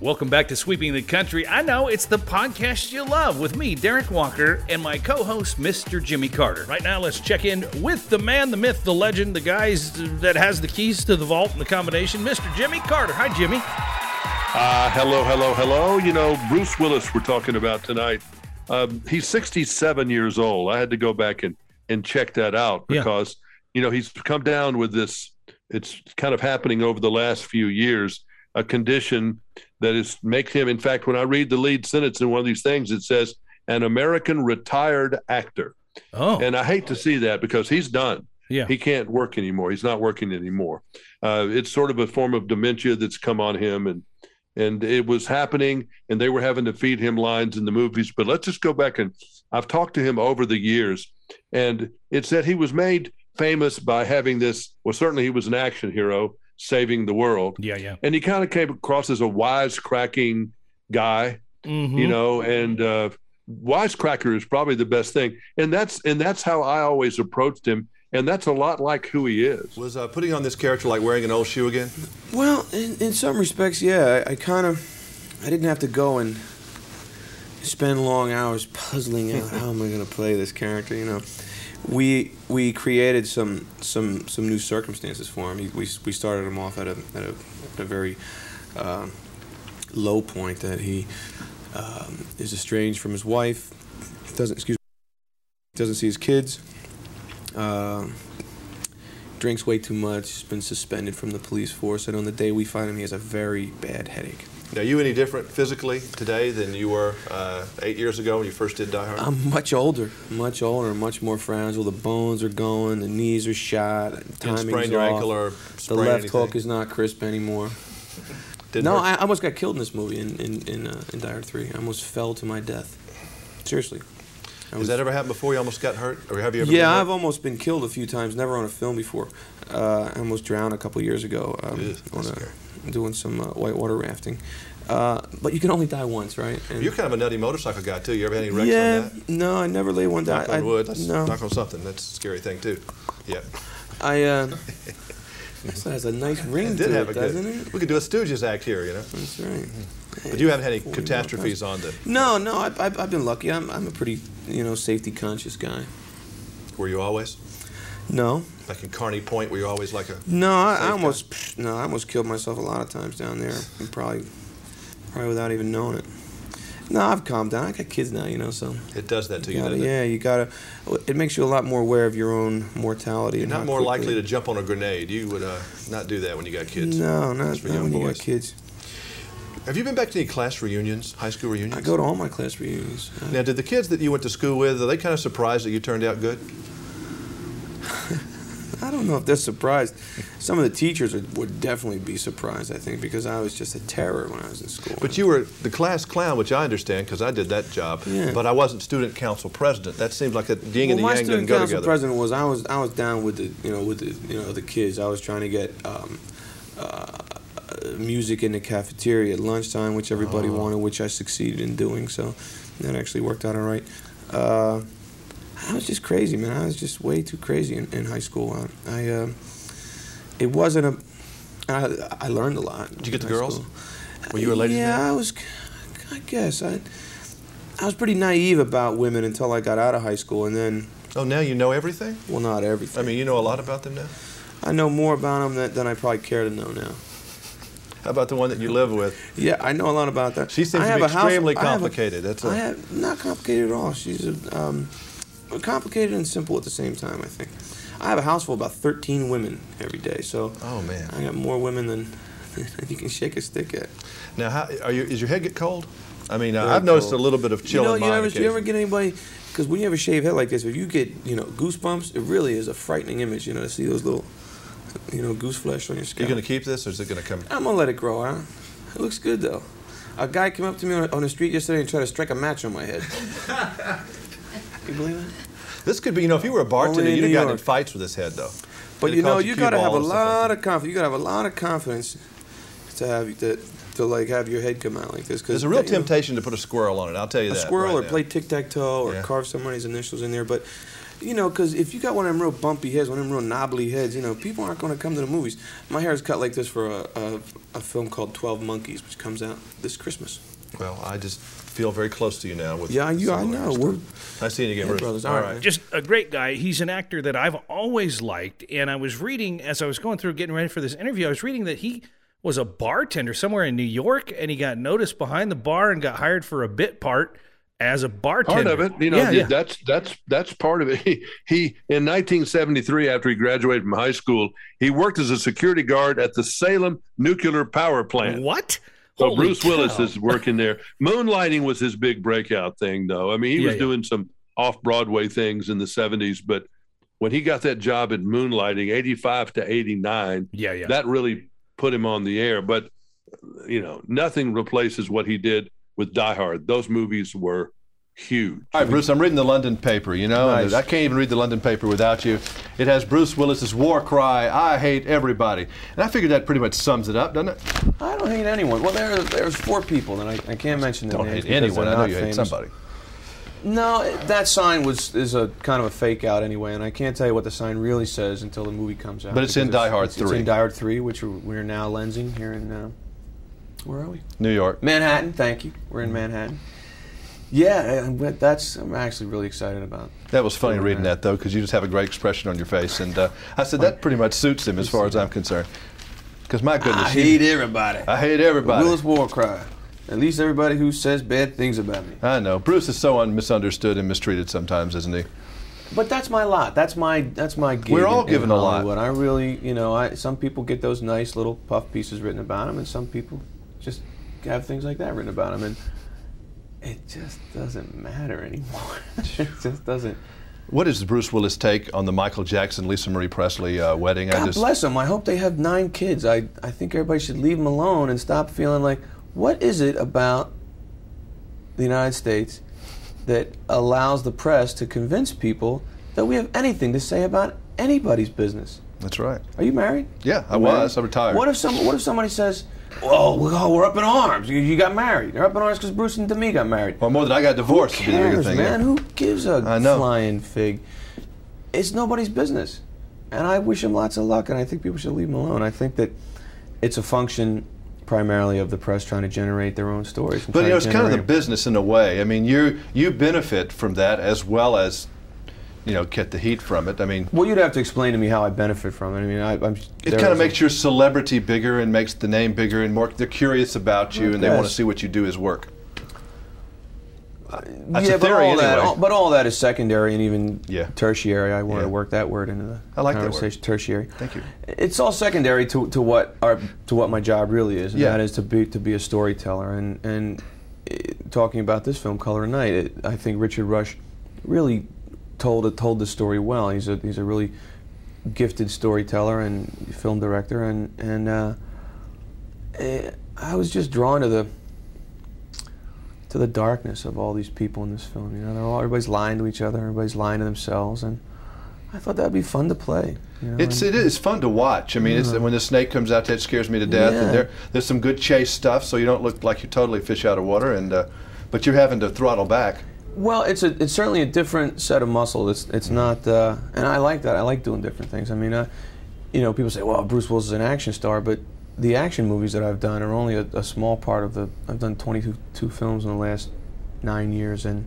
Welcome back to Sweeping the Country. I know it's the podcast you love with me, Derik Walker, and my co host, Mr. Jimmy Carter. Right now, let's check in with the man, the myth, the legend, the guys that has the keys to the vault and the combination, Mr. Jimmy Carter. Hi, Jimmy. Uh, hello, hello, hello. You know, Bruce Willis, we're talking about tonight. Um, he's 67 years old. I had to go back and, and check that out because, yeah. you know, he's come down with this. It's kind of happening over the last few years, a condition that is makes him. In fact, when I read the lead sentence in one of these things, it says an American retired actor. Oh, and I hate to see that because he's done. Yeah, he can't work anymore. He's not working anymore. Uh, it's sort of a form of dementia that's come on him, and and it was happening, and they were having to feed him lines in the movies. But let's just go back and I've talked to him over the years, and it's that he was made famous by having this. Well, certainly he was an action hero saving the world. Yeah, yeah. And he kind of came across as a wisecracking guy, mm-hmm. you know, and uh, wisecracker is probably the best thing. And that's and that's how I always approached him. And that's a lot like who he is. Was uh, putting on this character like wearing an old shoe again? Well, in, in some respects, yeah. I, I kind of, I didn't have to go and spend long hours puzzling out how am I going to play this character. You know, we we created some some some new circumstances for him. we we started him off at a at a, at a very uh, low point that he um, is estranged from his wife. Doesn't excuse me, doesn't see his kids. Uh, drinks way too much. Been suspended from the police force. And on the day we find him, he has a very bad headache. Are you any different physically today than you were uh, eight years ago when you first did Die Hard? I'm much older, much older, much more fragile. The bones are going, the knees are shot, timing's sprain your off. ankle or the left anything? hook is not crisp anymore. Didn't no, hurt? I almost got killed in this movie in in in, uh, in Die Hard Three. I almost fell to my death. Seriously. Has was- that ever happened before? You almost got hurt, or have you ever? yeah? I've almost been killed a few times. Never on a film before. Uh, I almost drowned a couple years ago um, Ew, on a, doing some uh, whitewater rafting. Uh, but you can only die once, right? And- You're kind of a nutty motorcycle guy too. You ever had any wrecks yeah, on that? no, I never lay one down. Knock on I, wood. That's no, knock on something. That's a scary thing too. Yeah. I. Uh, this has a nice ring It to did have it, doesn't good. it? We could do a Stooges act here, you know. That's right. But you haven't had any catastrophes on the. No, no, I, I, I've been lucky. I'm, I'm a pretty, you know, safety conscious guy. Were you always No, like in Carney Point? Were you always like a? no, I, I almost, psh, no, I almost killed myself a lot of times down there, and probably, probably without even knowing it. No, I've calmed down. I got kids now, you know, so It does that to you you, gotta, doesn't it? yeah, you gotta. It makes you a lot more aware of your own mortality. You're not more quickly- likely to jump on a grenade. You would uh, not do that when you got kids. No, not, not young when you boys. got kids. Have you been back to any class reunions, high school reunions? I go to all my class reunions. Uh, Now, did the kids that you went to school with, are they kind of surprised that you turned out good? I don't know if they're surprised. Some of the teachers would, would definitely be surprised, I think, because I was just a terror when I was in school. But you were the class clown, which I understand because I did that job. Yeah. But I wasn't student council president. That seems like a yin and well, my the yang student didn't go council president was I was I was down with the you know with the you know the kids. I was trying to get um, uh, music in the cafeteria at lunchtime, which everybody Oh. wanted, which I succeeded in doing. So that actually worked out all right. Uh, I was just crazy, man. I was just way too crazy in, in high school. I, I uh, it wasn't a. I, I learned a lot. Did you get the girls? school. Were you a ladies' Yeah? I was. I guess I. I was pretty naive about women until I got out of high school, and then, Oh, now you know everything? well, not everything. I mean, you know a lot about them now? I know more about them than, than I probably care to know now. How about the one that you live with? Yeah, I know a lot about that. She seems I to be house- extremely I have a- complicated. That's a- I have not complicated at all. She's a, um, complicated and simple at the same time. I think. I have a house full of about 13 women every day, so Oh, man. I got more women than, you can shake a stick at. Now, how, are you, is your head get cold? I mean, uh, Very I've noticed cold. a little bit of chill you know, in you mine ever, you ever get anybody? Because when you have a shaved head like this, if you get you know goosebumps, it really is a frightening image. You know, to see those little, you know, goose flesh on your skin Are scalp. you going to keep this, or is it going to come? I'm gonna let it grow out. It looks good though. A guy came up to me on, on the street yesterday and tried to strike a match on my head. Can you believe that? This could be, you know, if you were a bartender, you'd have gotten in fights with this head, though. But you know, you gotta have a stuff like lot of confidence. You gotta have a lot of confidence to have to, to like have your head come out like this. Cause There's a real you know, temptation to put a squirrel on it. I'll tell you a that. A squirrel right or now. play tic tac toe or Yeah. carve somebody's initials in there. But You know, because if you got one of them real bumpy heads, one of them real knobbly heads, you know, people aren't going to come to the movies. My hair is cut like this for a, a, a film called Twelve Monkeys, which comes out this Christmas. Well, I just feel very close to you now. With yeah, you, I know. We're nice seeing you again, hey, brothers. All right, just a great guy. He's an actor that I've always liked, and I was reading as I was going through getting ready for this interview. I was reading that he was a bartender somewhere in New York, and he got noticed behind the bar and got hired for a bit part as a bartender. Part of it, you know, yeah, yeah. that's that's that's part of it. He, he in 1973, after he graduated from high school, he worked as a security guard at the Salem nuclear power plant. What? So Holy Bruce cow. Willis is working there. Moonlighting was his big breakout thing, though. I mean, he yeah, was doing some off Broadway things in the 70s, but when he got that job at Moonlighting, 85 to 89, yeah, yeah. that really put him on the air. But you know, nothing replaces what he did with Die Hard. Those movies were huge. All right, Bruce, I'm reading the London paper, you know, nice. I can't even read the London paper without you. It has Bruce Willis's war cry, I hate everybody. And I figured that pretty much sums it up, doesn't it? I don't hate anyone. Well, there, there's four people, and I, I can't mention them. Don't hate anyone. I know you famous. hate somebody. No, that sign was is a kind of a fake out anyway, and I can't tell you what the sign really says until the movie comes out. But it's in Die Hard Three. It's in Die Hard Three, which we're now lensing here in uh, where are we? New York, Manhattan. Thank you. We're in Manhattan. Yeah, that's I'm actually really excited about. That was funny reading that, though, because you just have a great expression on your face, and uh, I said that pretty much suits him as far as I'm concerned. Because my goodness, I hate everybody. I hate everybody. Willis war cry. At least everybody who says bad things about me. I know. Bruce is so misunderstood and mistreated sometimes, isn't he? But that's my lot. That's my that's my gig. We're all in, given in a lot. I really, you know, I some people get those nice little puff pieces written about them, and some people just have things like that written about them, and it just doesn't matter anymore. it just doesn't. What is Bruce Willis' take on the Michael Jackson Lisa Marie Presley uh, wedding? God I just... bless them. I hope they have nine kids. I I think everybody should leave them alone and stop feeling like what is it about the United States that allows the press to convince people that we have anything to say about anybody's business? That's right. Are you married? Yeah, I was. I'm retired. What if some? What if somebody says, "Oh, we're up in arms. You, you got married. They're up in arms because Bruce and Demi got married." Well, more than I got divorced. Who cares, thing, man? Yeah. Who gives a flying fig? It's nobody's business, and I wish him lots of luck. And I think people should leave him alone. I think that it's a function primarily of the press trying to generate their own stories. But you know, it's kind of the business in a way. I mean, you you benefit from that as well as you know get the heat from it. I mean, well, you'd have to explain to me how I benefit from it. I mean, I, am It kind of makes your celebrity bigger and makes the name bigger and more. They're curious about you and they want to see what you do as work. That's yeah, but all anyway. that, all, but all that is secondary and even yeah. tertiary. I want yeah. to work that word into the I like conversation. That word. Tertiary. Thank you. It's all secondary to, to what our, to what my job really is, and yeah. that is to be to be a storyteller. And and it, eh, talking about this film, Color of Night, it, I think Richard Rush really told it, told the story well. He's a he's a really gifted storyteller and film director, and and uh, eh, I was just drawn to the to the darkness of all these people in this film. You know, they're all everybody's lying to each other, everybody's lying to themselves, and I thought that'd be fun to play. You know, it's it is fun to watch. I mean, yeah. when the snake comes out, that scares me to death. Yeah. And there there's some good chase stuff, so you don't look like you're totally fish out of water, and uh, but you're having to throttle back. Well, it's a it's certainly a different set of muscle. It's it's not, uh, and I like that. I like doing different things. I mean, uh, you know, people say, well, Bruce Willis is an action star, but the action movies that I've done are only a, a, small part of the. I've done 22 films in the last nine years, and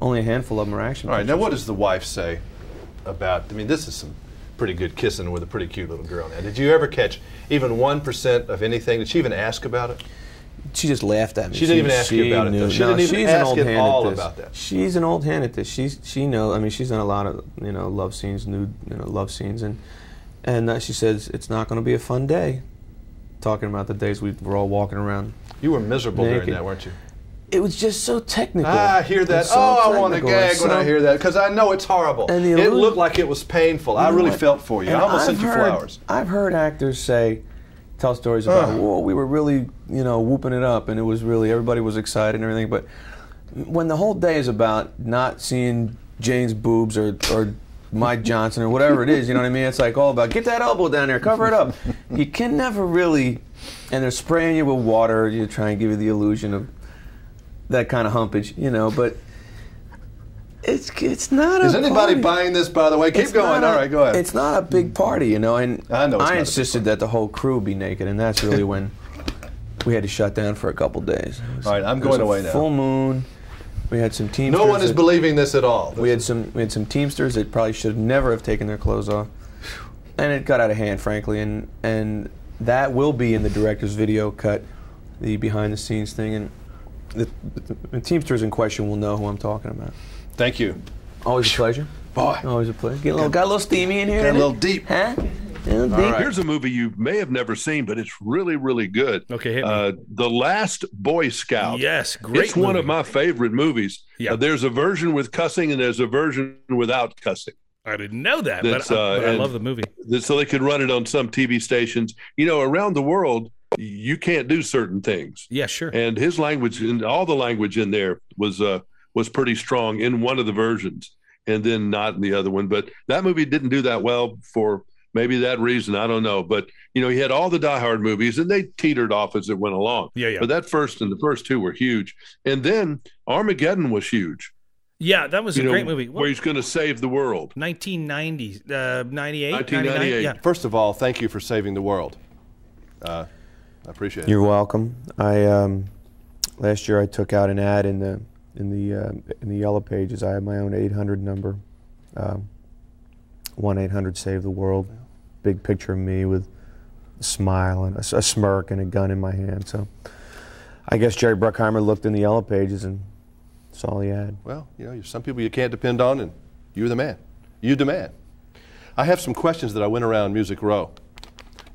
only a handful of them are action. All right, pictures. now what does the wife say about? I mean, this is some pretty good kissing with a pretty cute little girl. Now, did you ever catch even one percent of anything? Did she even ask about it? She just laughed at me. She didn't even ask you about knew. it. Though. She no, didn't even ask at all about that. She's an old hand at this. She's she knows. I mean, she's done a lot of you know love scenes, nude you know love scenes, and and uh, she says it's not going to be a fun day talking about the days we were all walking around. You were miserable naked. during that, weren't you? It was just so technical. I hear that. So oh, technical. I want to gag so when I hear that because I know it's horrible. And it looked like it was painful. I really what? felt for you. And I almost I've sent heard, you flowers. I've heard actors say, tell stories about, uh. whoa, we were really, you know, whooping it up, and it was really everybody was excited and everything. But when the whole day is about not seeing Jane's boobs or or Mike Johnson or whatever it is. You know what I mean? It's like all about get that elbow down there, cover it up. you can never really, and they're spraying you with water. You try and give you the illusion of that kind of humpage, you know. But It's it's not. Is a anybody party. buying this? By the way, keep It's going. not All a- right, go ahead. It's not a big party, you know, and I know a big insisted that the whole crew be naked, and that's really when we had to shut down for a couple days. Was- All right, I'm going a away now. Full moon. We had some teamsters. no one is that- believing this at all. We had some we had some teamsters that probably should never have taken their clothes off, and it got out of hand, frankly. And and that will be in the director's video cut, the behind the scenes thing, and the, the, the teamsters in question will know who I'm talking about. Thank you. Always a pleasure. Boy. Always a pleasure. Get a little, got a little steamy in here. Got a little it? deep. Huh? A little deep. right. Here's a movie you may have never seen, but it's really, really good. Okay, hit me. Uh, the Last Boy Scout. Yes, great It's one of my favorite movies. Yeah. Uh, there's a version with cussing and there's a version without cussing. I didn't know that, That's, but, I- uh, but I love the movie. that- So they could run it on some TV stations. You know, around the world, you can't do certain things. Yeah, sure. And his language and all the language in there was uh, was pretty strong in one of the versions, and then not in the other one. But that movie didn't do that well for maybe that reason. I don't know. But you know, he had all the Die Hard movies, and they teetered off as it went along. Yeah, yeah. But that first and the first two were huge, and then Armageddon was huge. yeah, that was You a know, great movie. where he's going to save the world. 1990, uh, 98, 1998. Yeah. First of all, thank you for saving the world. Uh, I appreciate it. You're welcome. I um, last year I took out an ad in the in the uh, in the yellow pages. I have my own 800 number, um, one 800 Save the World. Big picture of me with a smile and a smirk and a gun in my hand. So I guess Jerry Bruckheimer looked in the yellow pages and saw the ad. Well, you know, there's some people you can't depend on, and you're the man. You the man. I have some questions that I went around Music Row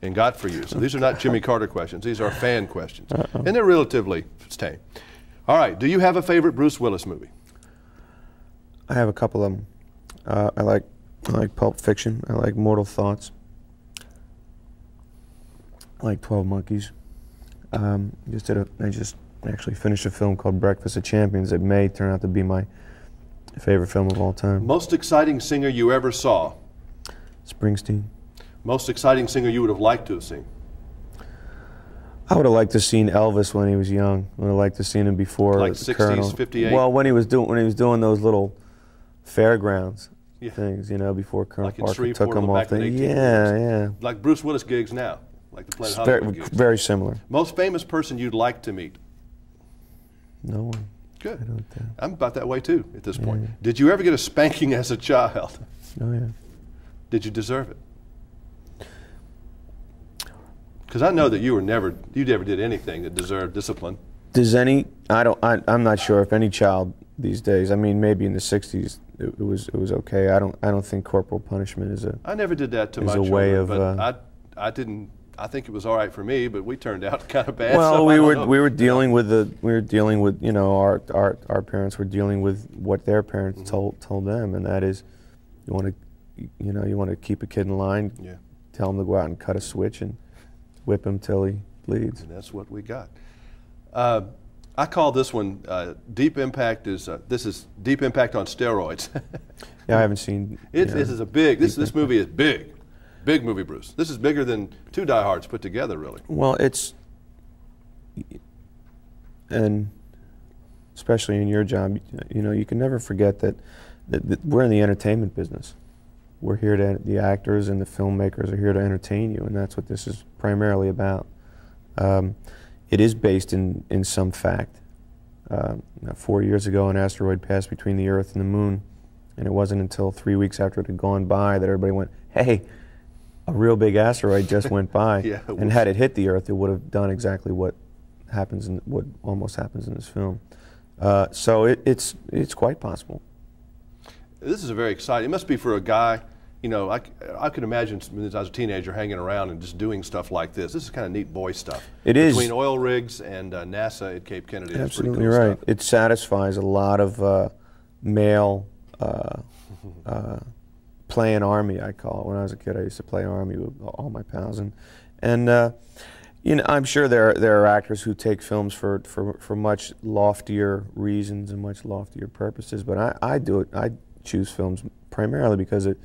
and got for you. So these are not Jimmy Carter questions. These are fan questions, and they're relatively tame. All right. Do you have a favorite Bruce Willis movie? I have a couple of them. Uh, I like I like Pulp Fiction. I like Mortal Thoughts. I like Twelve Monkeys. Um, just did a. I just actually finished a film called Breakfast of Champions that may turn out to be my favorite film of all time. Most exciting singer you ever saw? Springsteen. Most exciting singer you would have liked to have seen? I would have liked to have seen Elvis when he was young. I would have liked to have seen him before Like the 60s, Colonel. 58? Well, when he was doing when he was doing those little fairgrounds Yeah. things, you know, before Colonel Like Parker Shreveport took him off. The, the 1800s. yeah, yeah. Like Bruce Willis gigs now, like the Planet It's very, gigs. very similar. Most famous person you'd like to meet? No one. Good. don't think. I'm about that way too at this point. Did you ever get a spanking as a child? Oh yeah. Did you deserve it? Because I know that you were never, you never did anything that deserved discipline. Does any? I don't. I, I'm not sure if any child these days. I mean, maybe in the '60s it, it was it was okay. I don't. I don't think corporal punishment is a. I never did that to my a children, way of, but uh, I, I didn't. I think it was all right for me, but we turned out kind of bad. Well, so we were know. we were dealing with the we were dealing with you know our our our parents were dealing with what their parents Mm-hmm. told told them, and that is, you want to, you know, you want to keep a kid in line. Yeah. Tell them to go out and cut a switch and whip him till he bleeds. And that's what we got. Uh, I call this one uh, Deep Impact. Is uh, this is Deep Impact on steroids? Yeah, I haven't seen. It, yeah. This is a big. This this movie is big, big movie, Bruce. This is bigger than two Die Hards put together, really. Well, it's and especially in your job, you know, you can never forget that, that, that we're in the entertainment business. We're here to the actors and the filmmakers are here to entertain you, and that's what this is primarily about. Um, it is based in in some fact. Uh, four years ago, an asteroid passed between the Earth and the Moon, and it wasn't until three weeks after it had gone by that everybody went, "Hey, a real big asteroid just went by." Yeah, and had it hit the Earth, it would have done exactly what happens in what almost happens in this film. Uh, so it, it's it's quite possible. This is a very exciting. It must be for a guy. You know, I could imagine when I was a teenager hanging around and just doing stuff like this. This is kind of neat boy stuff. It is. between oil rigs and uh, NASA at Cape Kennedy. Absolutely cool right. stuff. It satisfies a lot of uh, male uh, uh, playing army. I call it. When I was a kid, I used to play army with all my pals, and and uh, you know, I'm sure there there are actors who take films for, for, for much loftier reasons and much loftier purposes. But I, I do it. I choose films primarily because it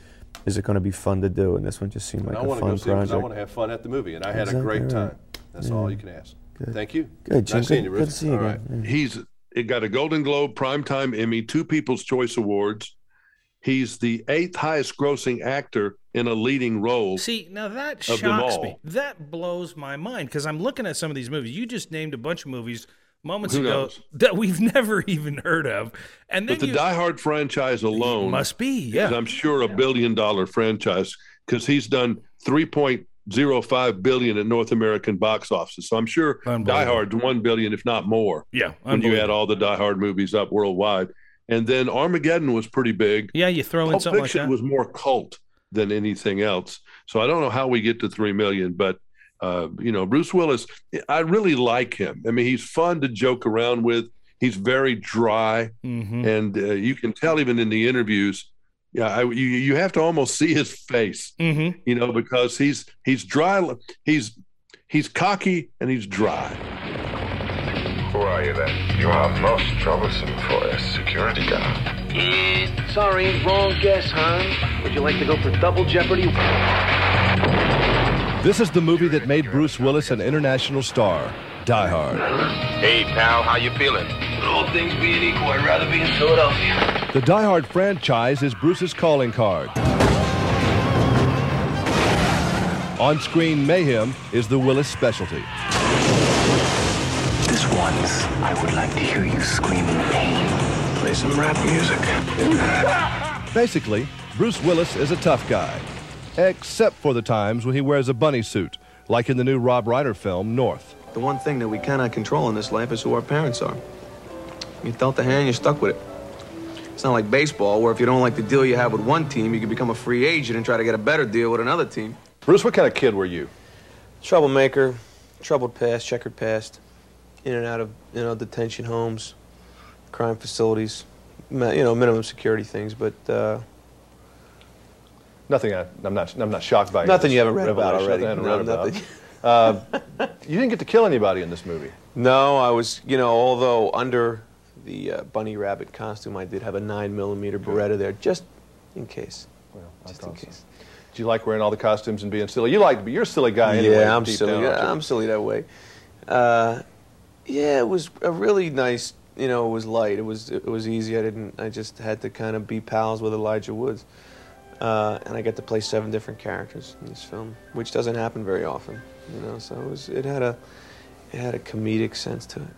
is it going to be fun to do, and this one just seemed like I a want fun see project. I want to have fun at the movie, and I had Exactly a great right. time. That's all you can ask. Good. Thank you. Good, Jim. Nice seeing Good- you, good to see you All again. Yeah. He's it got a Golden Globe, Primetime Emmy, two People's Choice Awards. He's the eighth highest grossing actor in a leading role. See, now that shocks me. That blows my mind because I'm looking at some of these movies. You just named a bunch of movies moments Who ago knows? that we've never even heard of. And then But the you, Die Hard franchise alone must be, yeah. I'm sure, a billion dollar franchise because he's done 3.05 billion at North American box office. So I'm sure. Die Hard's 1 billion, if not more, Yeah, when you add all the Die Hard movies up worldwide. And then Armageddon was pretty big. Yeah, you throw in Pulp something like that. was more cult than anything else. So I don't know how we get to three million, but uh, you know, Bruce Willis, I really like him. I mean, he's fun to joke around with. He's very dry, Mhm. and uh, you can tell even in the interviews. Yeah, I, you you have to almost see his face, Mhm. you know, because he's he's dry. He's he's cocky and he's dry. Who are you then? You are most troublesome for a security guard. Sorry, wrong guess, hon. Would you like to go for double jeopardy? This is the movie that made Bruce Willis an international star, Die Hard. Hey, pal, how you feeling? All things being equal, I'd rather be in Philadelphia. The Die Hard franchise is Bruce's calling card. On screen mayhem is the Willis specialty. This once, I would like to hear you scream in pain. Play some rap music. Basically, Bruce Willis is a tough guy, except for the times when he wears a bunny suit, like in the new Rob Reiner film, North. The one thing that we cannot control in this life is who our parents are. You dealt the hand, you're stuck with it. It's not like baseball, where if you don't like the deal you have with one team, you can become a free agent and try to get a better deal with another team. Bruce, what kind of kid were you? Troublemaker, troubled past, checkered past, in and out of you know detention homes, crime facilities, you know minimum security things, but uh, Nothing. I, I'm not. I'm not shocked by. nothing you haven't read about already. Nothing No, haven't about. nothing. You didn't get to kill anybody in this movie. No, I was, you know, although under the uh, bunny rabbit costume, I did have a nine millimeter Beretta there, just in case. Well, Just in thought so. case. Do you like wearing all the costumes and being silly? You like to be. You're a silly guy anyway. yeah, I'm deep silly. down, Yeah. I'm silly that way. Uh, yeah, it was a really nice. You know, it was light. It was it was easy. I didn't. I just had to kind of be pals with Elijah Woods, uh, and I got to play seven different characters in this film, which doesn't happen very often. You know, so it was. It had a it had a comedic sense to it.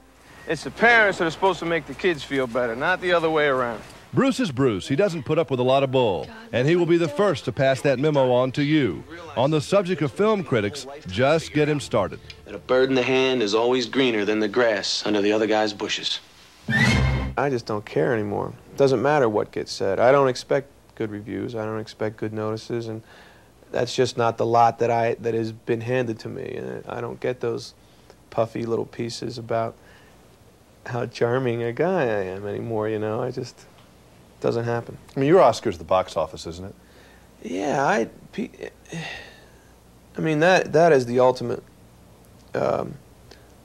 It's the parents that are supposed to make the kids feel better, not the other way around. Bruce is Bruce. He doesn't put up with a lot of bull. And he will be the first to pass that memo on to you. On the subject of film critics, just get him started. That a bird in the hand is always greener than the grass under the other guy's bushes. I just don't care anymore. It doesn't matter what gets said. I don't expect good reviews. I don't expect good notices, and that's just not the lot that I that has been handed to me. And I don't get those puffy little pieces about how charming a guy I am anymore. You know, I just it doesn't happen. I mean, your Oscar's the box office, isn't it? Yeah, I. I mean that that is the ultimate um,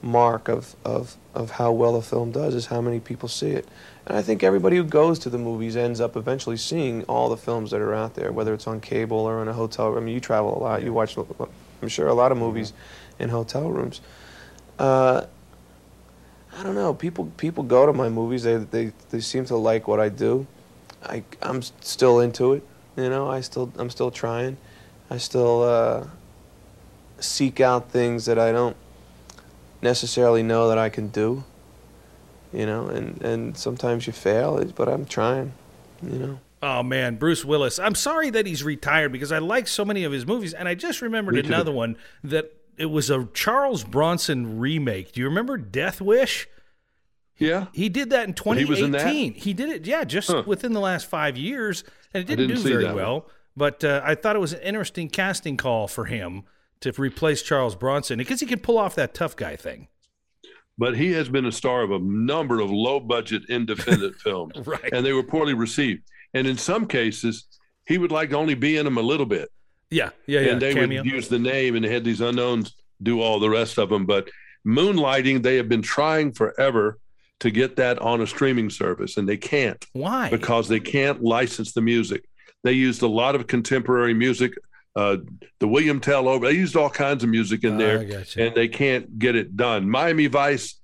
mark of, of of how well a film does is how many people see it, and I think everybody who goes to the movies ends up eventually seeing all the films that are out there, whether it's on cable or in a hotel. I mean, you travel a lot. You watch, I'm sure, a lot of movies in hotel rooms. Uh, I don't know. People people go to my movies. They they they seem to like what I do. I I'm still into it. You know, I still I'm still trying. I still uh, seek out things that I don't necessarily know that I can do. You know, and and sometimes you fail, but I'm trying. You know. Oh man, Bruce Willis. I'm sorry that he's retired because I like so many of his movies, and I just remembered Me too. another one that it was a Charles Bronson remake. Do you remember Death Wish? Yeah. He did that in he was in that? 2018. He did it, yeah, just Huh. within the last five years, and it didn't, didn't do very that well. But uh, I thought it was an interesting casting call for him to replace Charles Bronson because he could pull off that tough guy thing. But he has been a star of a number of low budget independent films. Right. And they were poorly received. And in some cases, he would like to only be in them a little bit. Yeah, yeah, yeah. and they cameo. would use the name and they had these unknowns do all the rest of them. But moonlighting, they have been trying forever to get that on a streaming service, and they can't Why? because they can't license the music. They used a lot of contemporary music, uh, the William Tell over. They used all kinds of music in Ah, there, and they can't get it done. Miami Vice,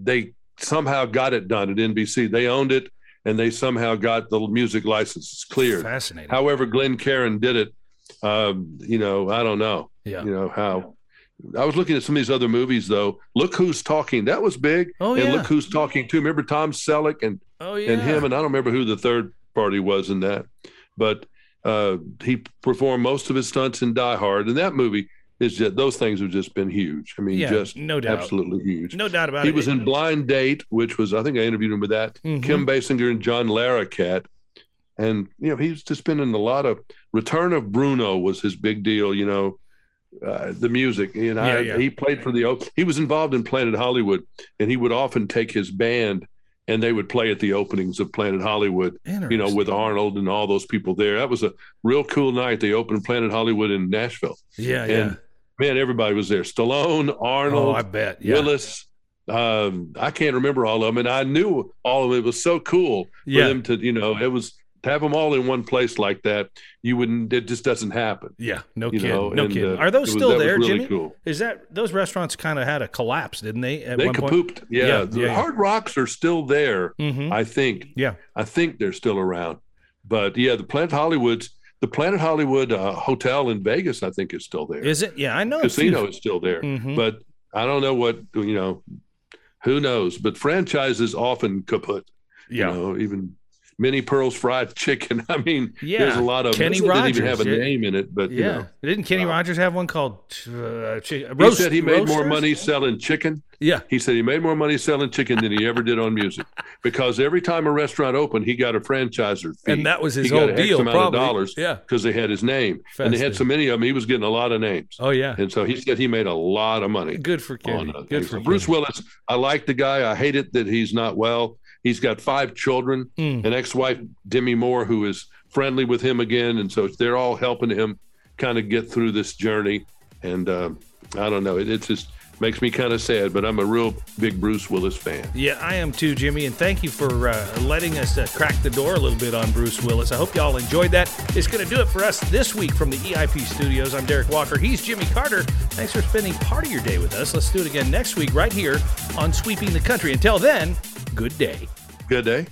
they somehow got it done at NBC. They owned it and they somehow got the music licenses cleared. Fascinating. However, Glenn Caron did it. Um, you know, I don't know. Yeah. You know how. I was looking at some of these other movies though. Look who's talking. That was big. Oh, and yeah. look who's talking too. Remember Tom Selleck and Oh yeah. and him and I don't remember who the third party was in that, but uh, he performed most of his stunts in Die Hard, and that movie is just those things have just been huge. I mean, Yeah, just no doubt. absolutely huge. no doubt about he it. He was in Blind Date, which was I think I interviewed him with that. Mhm. Kim Basinger and John Larroquette, and you know he's just been in a lot of. Return of Bruno was his big deal. You know, uh, the music. You know, Yeah, I- yeah. he played for the. He was involved in Planet Hollywood, and he would often take his band. And they would play at the openings of Planet Hollywood, you know, with Arnold and all those people there. That was a real cool night. They opened Planet Hollywood in Nashville. Yeah, yeah. And man, everybody was there. Stallone, Arnold, oh, I bet. Yeah. Willis. Um, I can't remember all of them, and I knew all of them. It was so cool for Yeah. them to, you know, it was to have them all in one place like that. You wouldn't. It just doesn't happen. Yeah, no You kidding. know, no and, kidding. uh, Are those was- still there, really Jimmy? cool. Is that those restaurants kind of had a collapse, didn't they? At They one point? Yeah, Yeah, the yeah. Hard Rocks are still there. Mhm. I think. Yeah. I think they're still around. But yeah, the Planet Hollywood's the Planet Hollywood uh, Hotel in Vegas, I think, is still there. Is it? Yeah, I know. Casino is still there, Mhm. but I don't know what you know. Who knows? But franchises often kaput. Yeah. You know, even Minnie Pearl's Fried Chicken. I mean, Yeah, there's a lot of Kenny this didn't even Rogers, have a name in it, but you yeah. know, Didn't Kenny Rogers have one called uh, chi- he said he made more money selling chicken. Yeah. He said he made more money selling chicken than he ever did on music because every time a restaurant opened, he got a franchiser fee. And that was his he whole X deal, amount probably. of dollars Yeah. because they had his name, and they had so many of them. He was getting a lot of names. Oh yeah. And so he said he made a lot of money. Good for Kenny. uh, Good things. for Bruce Kenny. Willis. I like the guy. I hate it that he's not well. He's got five children, Mm. an ex-wife Demi Moore who is friendly with him again, and so they're all helping him kind of get through this journey. And um, I don't know, it, it just makes me kind of sad. But I'm a real big Bruce Willis fan. Yeah, I am too, Jimmy, and thank you for uh, letting us uh, crack the door a little bit on Bruce Willis. I hope y'all enjoyed that. It's going to do it for us this week from the EIP studios. I'm Derik Walker. He's Jimmy Carter. Thanks for spending part of your day with us. Let's do it again next week right here on Sweeping the Country. Until then, good day. Good day.